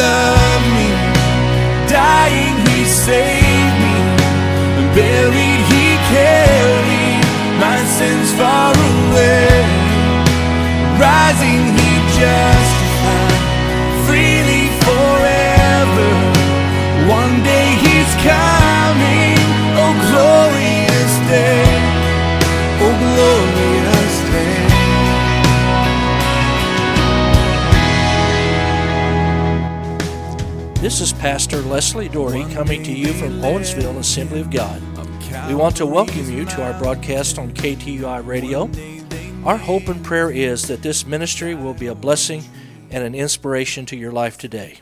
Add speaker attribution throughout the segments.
Speaker 1: love. Pastor Leslie Dory coming to you from Owensville Assembly of God. We want to welcome you to our broadcast on KTUI Radio. Our hope and prayer is that this ministry will be a blessing and an inspiration to your life today.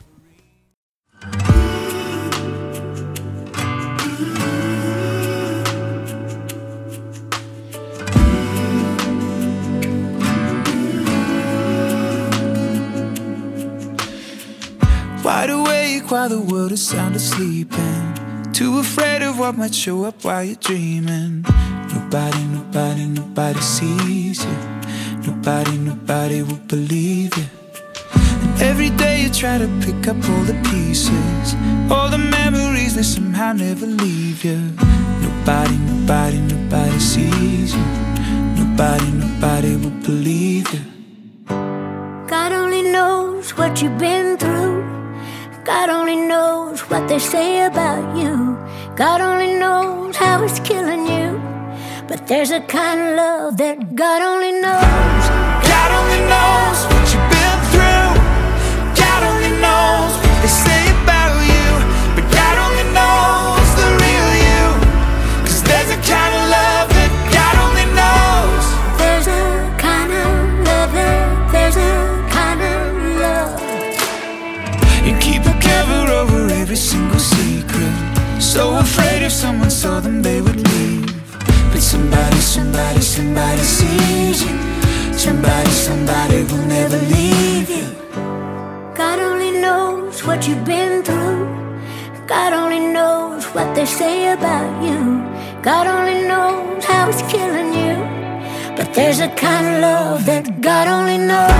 Speaker 2: while the world is sound asleep and too afraid of what might show up while you're dreaming. Nobody, nobody, nobody sees you. Nobody, nobody will believe you. And every day you try to pick up all the pieces, all the memories that somehow never leave you. Nobody, nobody, nobody sees you. Nobody, nobody will believe you.
Speaker 3: God only knows what you've been through. God only knows what they say about you. God only knows how it's killing you. But there's a kind of love that God only knows.
Speaker 2: There's a kind of love that God only knows.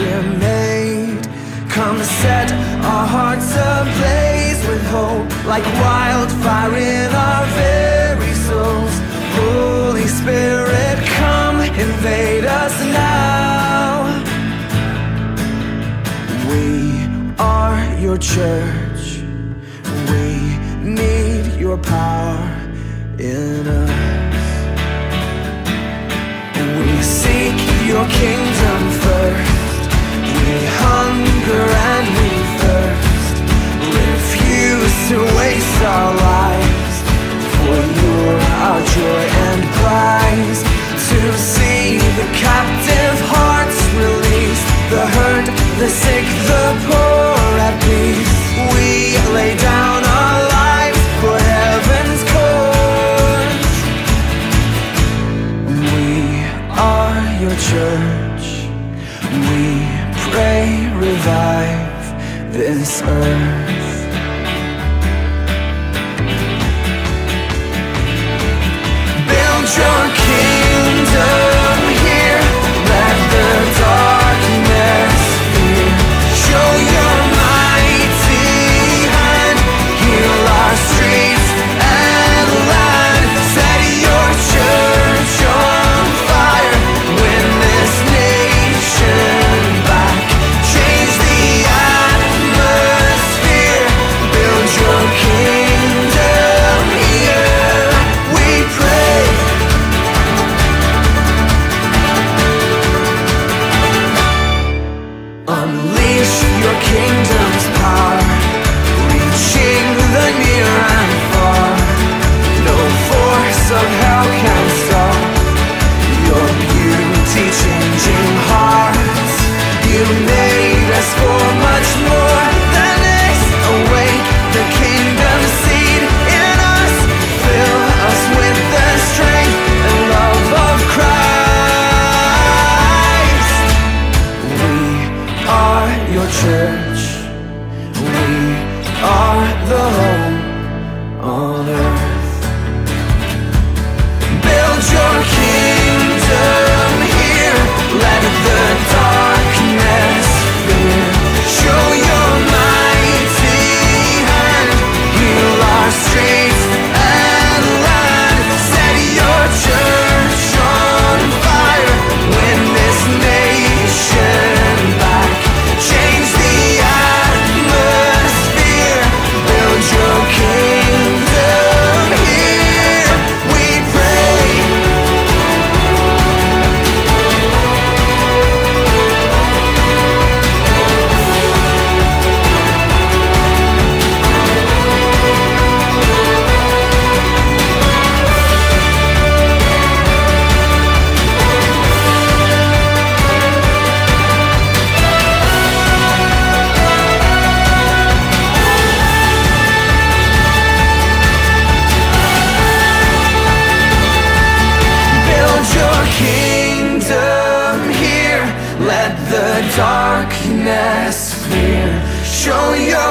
Speaker 2: we're made. Come set our hearts ablaze with hope, like wildfire in our very souls. Holy Spirit, come invade us now. We are your church, we need your power. joy and prize to see the captive hearts released,
Speaker 4: the hurt, the sick, the poor at peace. We lay down.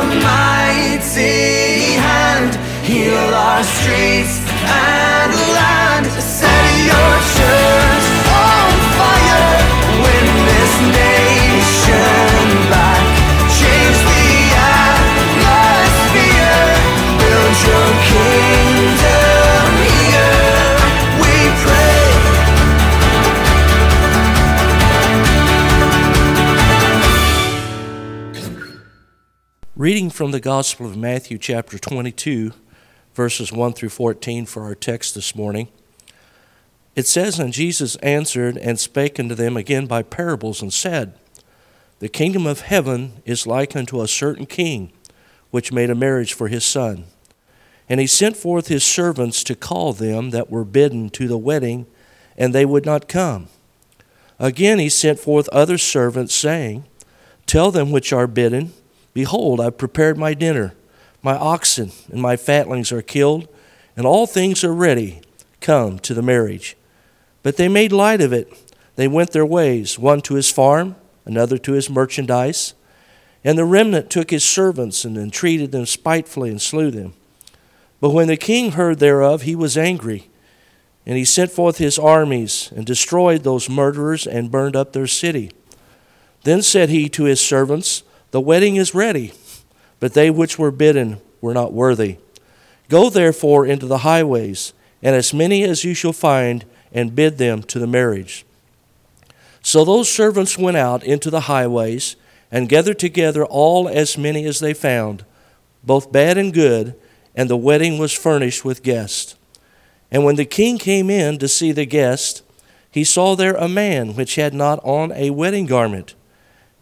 Speaker 4: Mighty hand. Heal our streets and land.
Speaker 5: Reading from the Gospel of Matthew, chapter 22, verses 1 through 14 for our text this morning. It says, And Jesus answered and spake unto them again by parables, and said, The kingdom of heaven is like unto a certain king, which made a marriage for his son. And he sent forth his servants to call them that were bidden to the wedding, and they would not come. Again he sent forth other servants, saying, Tell them which are bidden, Behold, I've prepared my dinner. My oxen and my fatlings are killed, and all things are ready. Come to the marriage. But they made light of it. They went their ways, one to his farm, another to his merchandise. And the remnant took his servants and entreated them spitefully and slew them. But when the king heard thereof, he was angry. And he sent forth his armies and destroyed those murderers and burned up their city. Then said he to his servants, The wedding is ready, but they which were bidden were not worthy. Go therefore into the highways, and as many as you shall find, and bid them to the marriage. So those servants went out into the highways, and gathered together all as many as they found, both bad and good, and the wedding was furnished with guests. And when the king came in to see the guest, he saw there a man which had not on a wedding garment.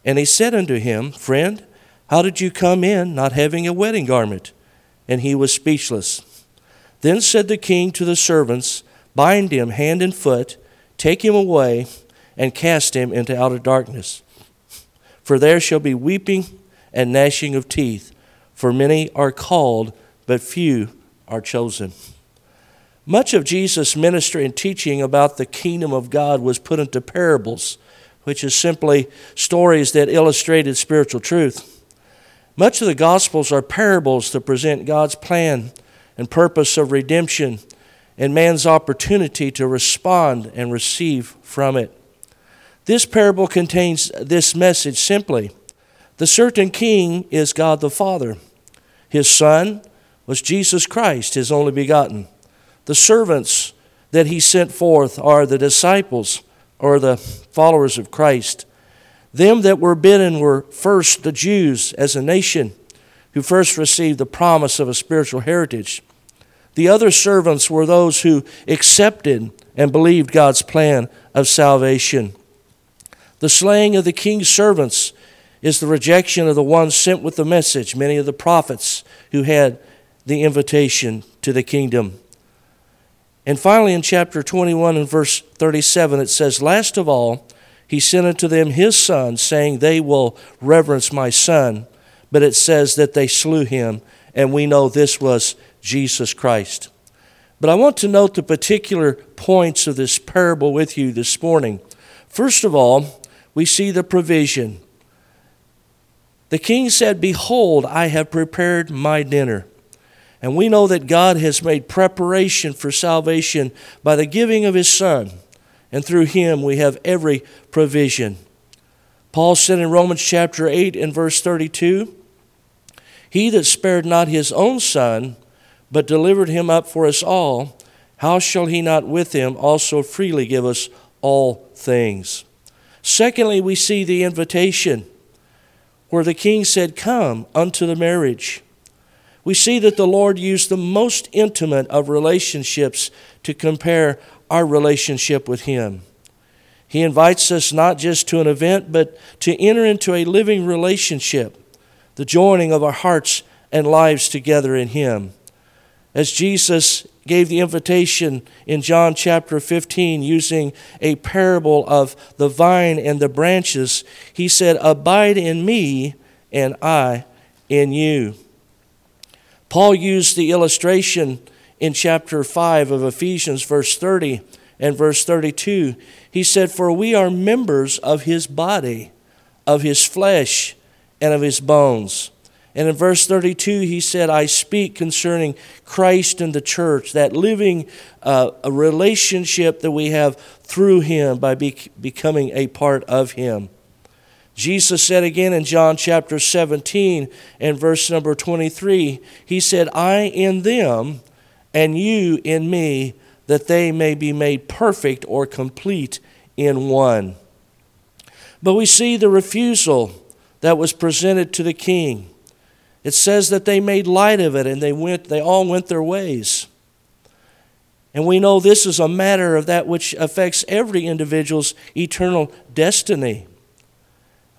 Speaker 5: And he said unto him, Friend, how did you come in not having a wedding garment? And he was speechless. Then said the king to the servants, Bind him hand and foot, take him away, and cast him into outer darkness. For there shall be weeping and gnashing of teeth, for many are called, but few are chosen. Much of Jesus' ministry and teaching about the kingdom of God was put into parables, which is simply stories that illustrated spiritual truth. Much of the Gospels are parables that present God's plan and purpose of redemption and man's opportunity to respond and receive from it. This parable contains this message simply The certain king is God the Father, his Son was Jesus Christ, his only begotten. The servants that he sent forth are the disciples or the followers of Christ. Them that were bidden were first the Jews as a nation who first received the promise of a spiritual heritage. The other servants were those who accepted and believed God's plan of salvation. The slaying of the king's servants is the rejection of the ones sent with the message, many of the prophets who had the invitation to the kingdom. And finally, in chapter 21 and verse 37, it says, Last of all, he sent unto them his son, saying, They will reverence my son. But it says that they slew him, and we know this was Jesus Christ. But I want to note the particular points of this parable with you this morning. First of all, we see the provision. The king said, Behold, I have prepared my dinner. And we know that God has made preparation for salvation by the giving of His Son. And through Him we have every provision. Paul said in Romans chapter 8 and verse 32 He that spared not His own Son, but delivered Him up for us all, how shall He not with Him also freely give us all things? Secondly, we see the invitation where the king said, Come unto the marriage we see that the Lord used the most intimate of relationships to compare our relationship with Him. He invites us not just to an event, but to enter into a living relationship, the joining of our hearts and lives together in Him. As Jesus gave the invitation in John chapter 15 using a parable of the vine and the branches, He said, Abide in me, and I in you. Paul used the illustration in chapter 5 of Ephesians, verse 30 and verse 32. He said, For we are members of his body, of his flesh, and of his bones. And in verse 32, he said, I speak concerning Christ and the church, that living uh, a relationship that we have through him by be- becoming a part of him. Jesus said again in John chapter 17 and verse number 23, He said, I in them and you in me, that they may be made perfect or complete in one. But we see the refusal that was presented to the king. It says that they made light of it and they went they all went their ways. And we know this is a matter of that which affects every individual's eternal destiny.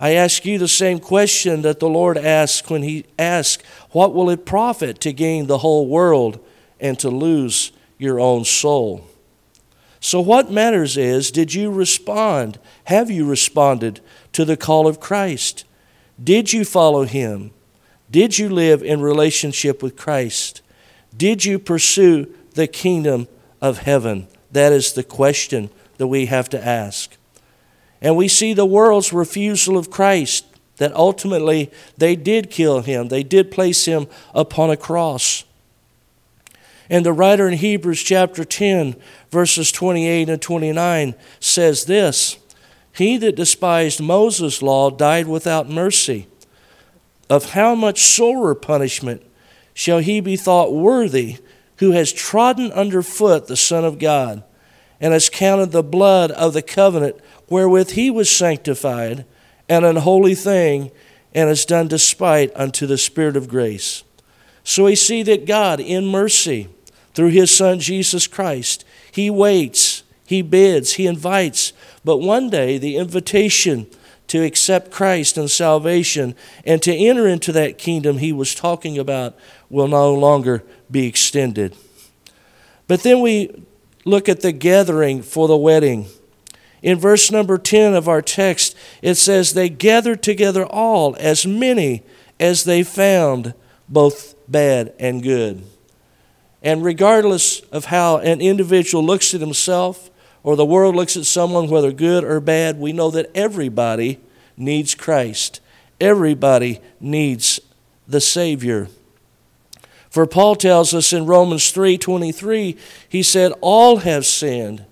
Speaker 5: I ask you the same question that the Lord asked when He asked, What will it profit to gain the whole world and to lose your own soul? So, what matters is, did you respond? Have you responded to the call of Christ? Did you follow Him? Did you live in relationship with Christ? Did you pursue the kingdom of heaven? That is the question that we have to ask. And we see the world's refusal of Christ, that ultimately they did kill him, they did place him upon a cross. And the writer in Hebrews chapter 10, verses 28 and 29 says this He that despised Moses' law died without mercy. Of how much sorer punishment shall he be thought worthy who has trodden under foot the Son of God and has counted the blood of the covenant wherewith he was sanctified, an unholy thing, and has done despite unto the Spirit of grace. So we see that God, in mercy, through his Son Jesus Christ, he waits, he bids, he invites, but one day the invitation to accept Christ and salvation and to enter into that kingdom he was talking about will no longer be extended. But then we look at the gathering for the wedding. In verse number 10 of our text, it says, They gathered together all, as many as they found, both bad and good. And regardless of how an individual looks at himself or the world looks at someone, whether good or bad, we know that everybody needs Christ. Everybody needs the Savior. For Paul tells us in Romans 3:23, he said, "All have sinned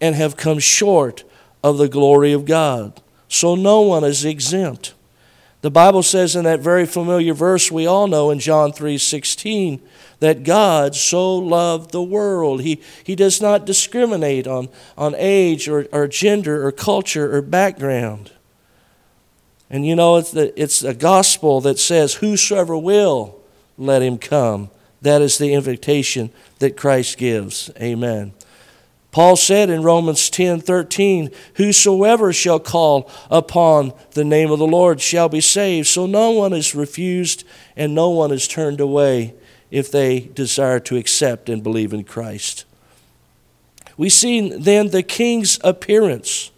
Speaker 5: and have come short of the glory of God." So no one is exempt. The Bible says in that very familiar verse we all know in John 3:16 that God so loved the world. He, he does not discriminate on, on age or, or gender or culture or background. And you know, it's the, it's the gospel that says, Whosoever will, let him come. That is the invitation that Christ gives. Amen. Paul said in Romans 10 13, Whosoever shall call upon the name of the Lord shall be saved. So no one is refused and no one is turned away if they desire to accept and believe in Christ. We see then the king's appearance.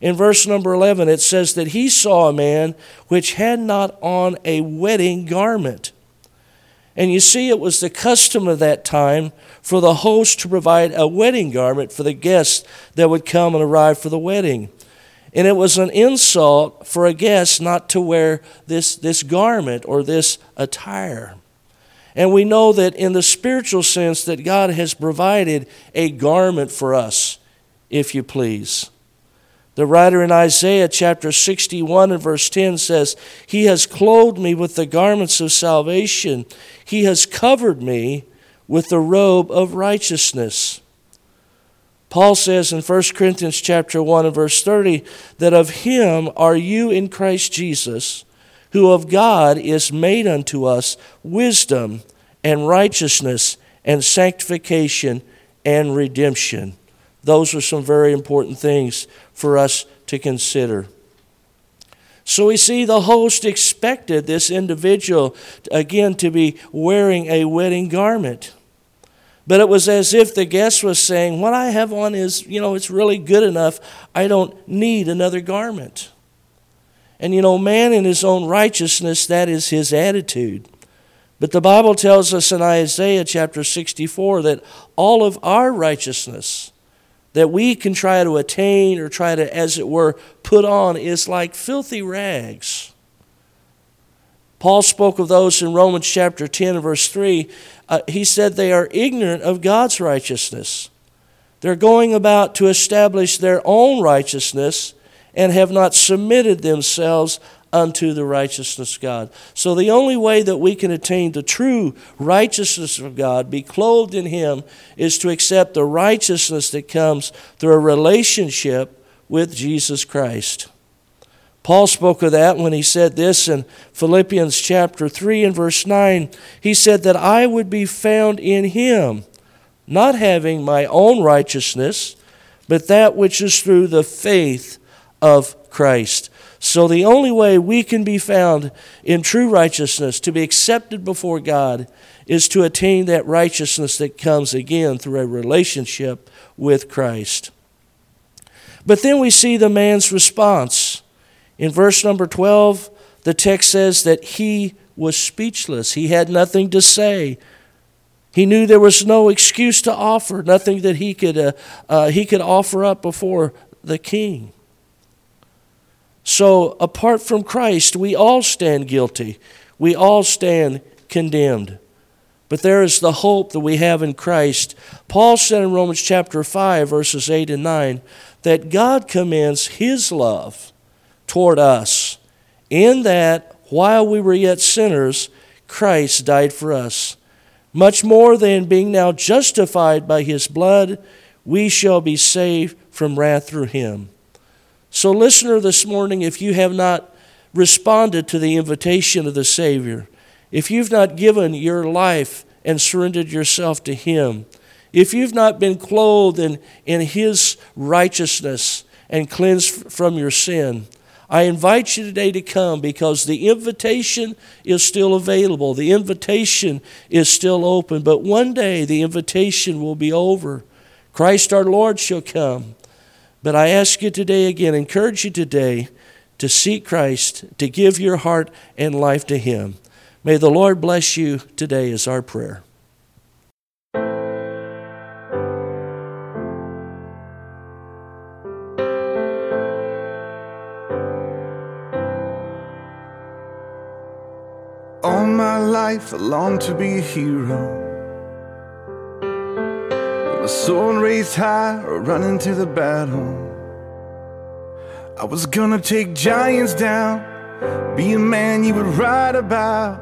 Speaker 5: In verse number 11, it says that he saw a man which had not on a wedding garment. And you see, it was the custom of that time for the host to provide a wedding garment for the guests that would come and arrive for the wedding. And it was an insult for a guest not to wear this, this garment or this attire. And we know that in the spiritual sense that God has provided a garment for us, if you please. The writer in Isaiah chapter 61 and verse 10 says, He has clothed me with the garments of salvation. He has covered me with the robe of righteousness. Paul says in 1 Corinthians chapter 1 and verse 30 that of him are you in Christ Jesus, who of God is made unto us wisdom and righteousness and sanctification and redemption. Those are some very important things for us to consider. So we see the host expected this individual again to be wearing a wedding garment. But it was as if the guest was saying, What I have on is, you know, it's really good enough. I don't need another garment. And you know, man in his own righteousness, that is his attitude. But the Bible tells us in Isaiah chapter 64 that all of our righteousness, that we can try to attain or try to, as it were, put on is like filthy rags. Paul spoke of those in Romans chapter 10, verse 3. Uh, he said they are ignorant of God's righteousness. They're going about to establish their own righteousness and have not submitted themselves unto the righteousness of God. So, the only way that we can attain the true righteousness of God, be clothed in Him, is to accept the righteousness that comes through a relationship with Jesus Christ. Paul spoke of that when he said this in Philippians chapter 3 and verse 9. He said that I would be found in Him, not having my own righteousness, but that which is through the faith of Christ. So, the only way we can be found in true righteousness, to be accepted before God, is to attain that righteousness that comes again through a relationship with Christ. But then we see the man's response. In verse number 12, the text says that he was speechless, he had nothing to say. He knew there was no excuse to offer, nothing that he could, uh, uh, he could offer up before the king. So, apart from Christ, we all stand guilty. We all stand condemned. But there is the hope that we have in Christ. Paul said in Romans chapter 5, verses 8 and 9, that God commends his love toward us, in that while we were yet sinners, Christ died for us. Much more than being now justified by his blood, we shall be saved from wrath through him. So, listener, this morning, if you have not responded to the invitation of the Savior, if you've not given your life and surrendered yourself to Him, if you've not been clothed in, in His righteousness and cleansed from your sin, I invite you today to come because the invitation is still available. The invitation is still open, but one day the invitation will be over. Christ our Lord shall come But I ask you today again, encourage you today to seek Christ, to give your heart and life to Him. May the Lord bless you today, is our prayer.
Speaker 1: All my life I long to be a hero. My sword raised high or run into the battle. I was gonna take giants down, be a man you would write about.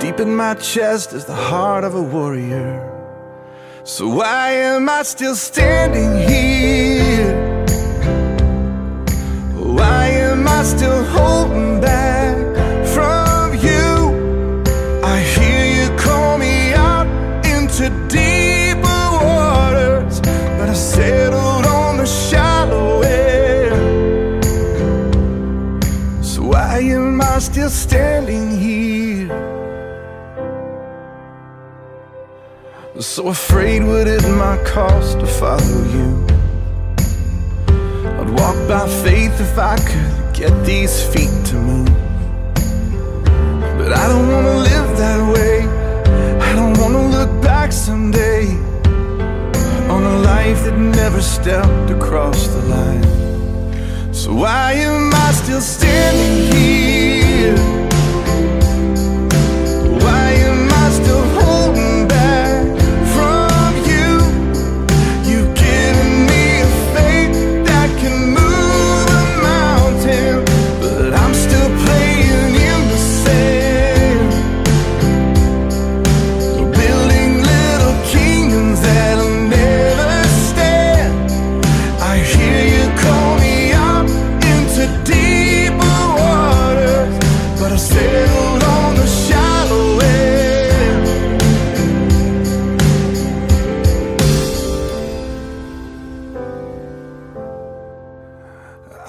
Speaker 1: Deep in my chest is the heart of a warrior. So why am I still standing here? Why am I still holding still standing here? So afraid what it might cost to follow you. I'd walk by faith if I could get these feet to move. But I don't wanna live that way. I don't wanna look back someday on a life that never stepped across the line. So why am I still standing here? Why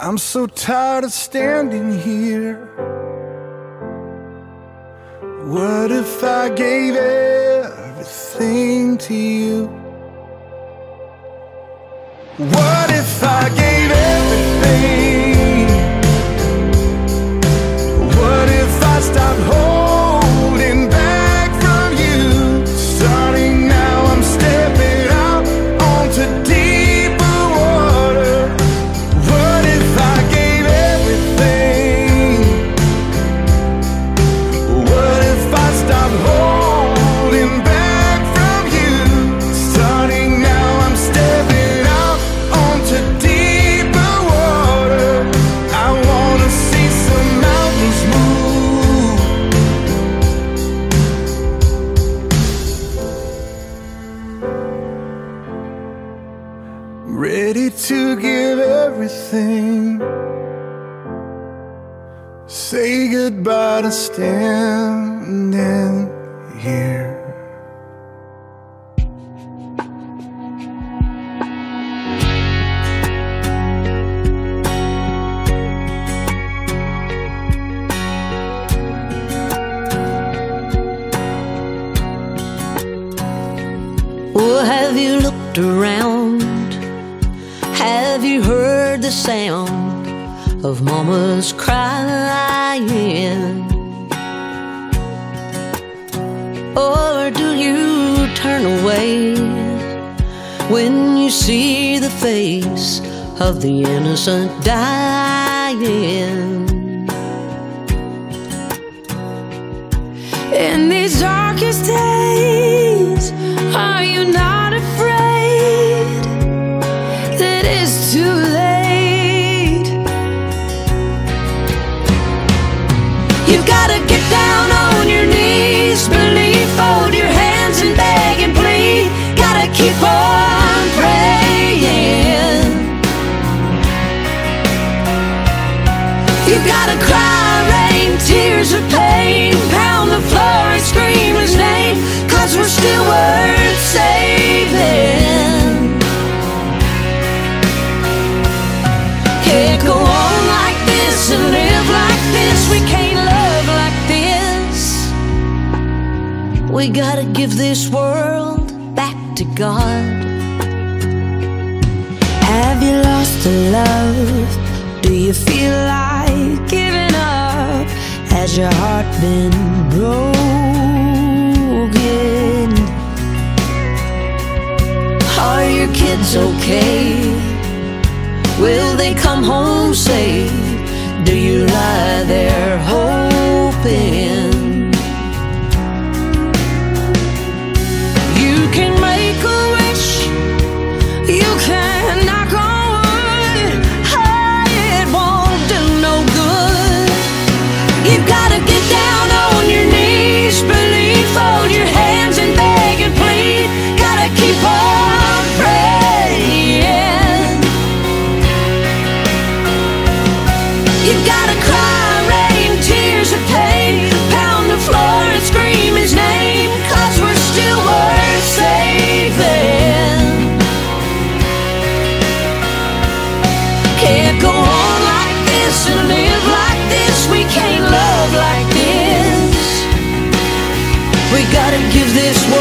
Speaker 1: I'm so tired of standing here. What if I gave everything to you? What if I gave everything? Everything. Say goodbye to standing here.
Speaker 2: Of mama's crying? Or do you turn away when you see the face of the innocent dying? In these darkest days, are you not we can't go on like this and live like this. We can't love like this. We gotta give this world to God. Have you lost the love? Do you feel like giving up? Has your heart been broken? Are your kids okay? Will they come home safe? Do you lie there hoping? You've gotta cry, rain, tears of pain, pound the floor and scream his name, cause we're still worth saving. Can't go on like this and live like this. We can't love like this. We gotta give this world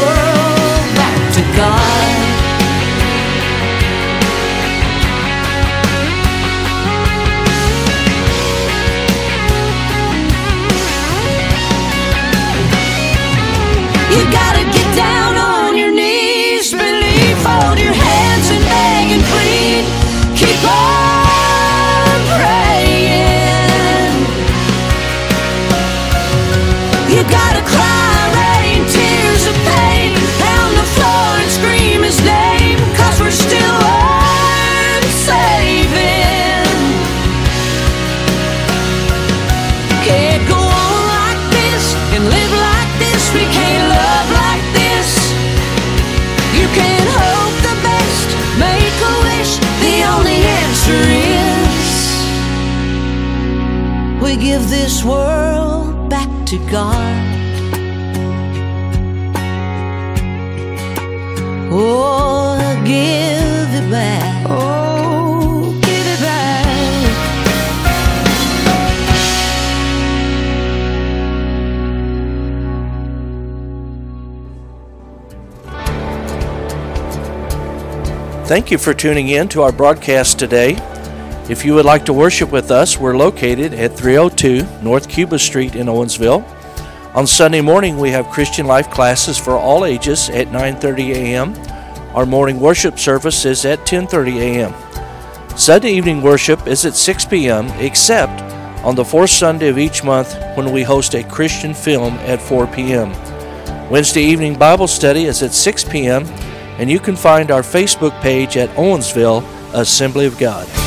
Speaker 5: Thank you for tuning in to our broadcast today. If you would like to worship with us, we're located at 302 North Cuba Street in Owensville. On Sunday morning, we have Christian life classes for all ages at 9:30 a.m. Our morning worship service is at 10:30 a.m. Sunday evening worship is at 6 p.m. except on the fourth Sunday of each month when we host a Christian film at 4 p.m. Wednesday evening Bible study is at 6 p.m. and you can find our Facebook page at Owensville Assembly of God.